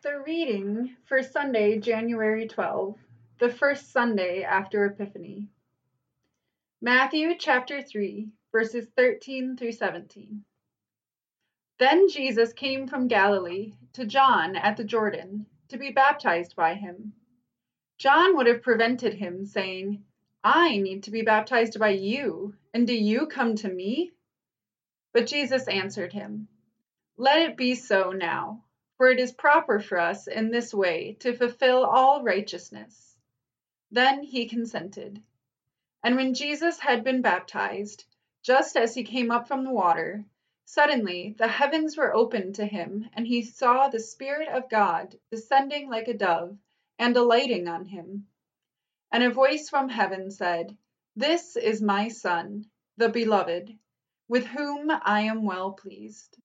The reading for Sunday, January 12, the first Sunday after Epiphany. Matthew chapter 3, verses 13 through 17. Then Jesus came from Galilee to John at the Jordan to be baptized by him. John would have prevented him, saying, I need to be baptized by you, and do you come to me? But Jesus answered him, Let it be so now for it is proper for us in this way to fulfill all righteousness. Then he consented. And when Jesus had been baptized, just as he came up from the water, suddenly the heavens were opened to him, and he saw the Spirit of God descending like a dove and alighting on him. And a voice from heaven said, This is my Son, the Beloved, with whom I am well pleased.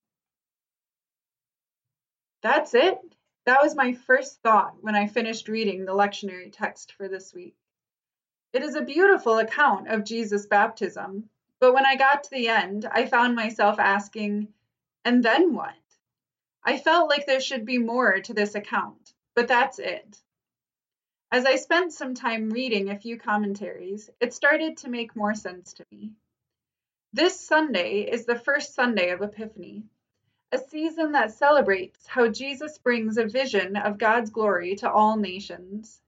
That's it. That was my first thought when I finished reading the lectionary text for this week. It is a beautiful account of Jesus' baptism, but when I got to the end, I found myself asking, and then what? I felt like there should be more to this account, but that's it. As I spent some time reading a few commentaries, it started to make more sense to me. This Sunday is the first Sunday of Epiphany, a season that celebrates how Jesus brings a vision of God's glory to all nations.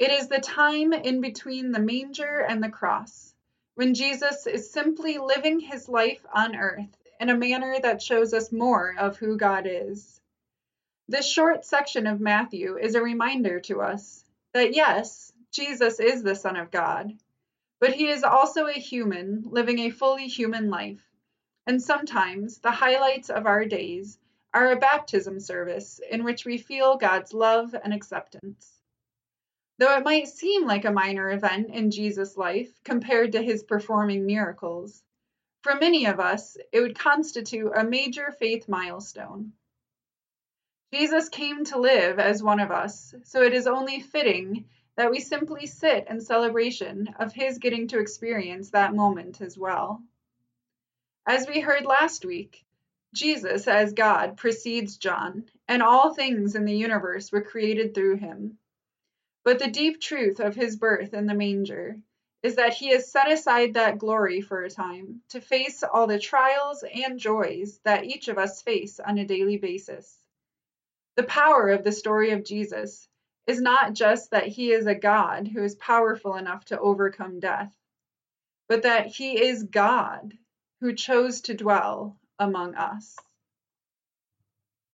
It is the time in between the manger and the cross, when Jesus is simply living his life on earth in a manner that shows us more of who God is. This short section of Matthew is a reminder to us that yes, Jesus is the Son of God, but he is also a human living a fully human life and sometimes the highlights of our days are a baptism service in which we feel God's love and acceptance. Though it might seem like a minor event in Jesus' life compared to his performing miracles, for many of us it would constitute a major faith milestone. Jesus came to live as one of us, so it is only fitting that we simply sit in celebration of his getting to experience that moment as well. As we heard last week, Jesus, as God, precedes John, and all things in the universe were created through him. But the deep truth of his birth in the manger is that he has set aside that glory for a time to face all the trials and joys that each of us face on a daily basis. The power of the story of Jesus is not just that he is a God who is powerful enough to overcome death, but that he is God who chose to dwell among us.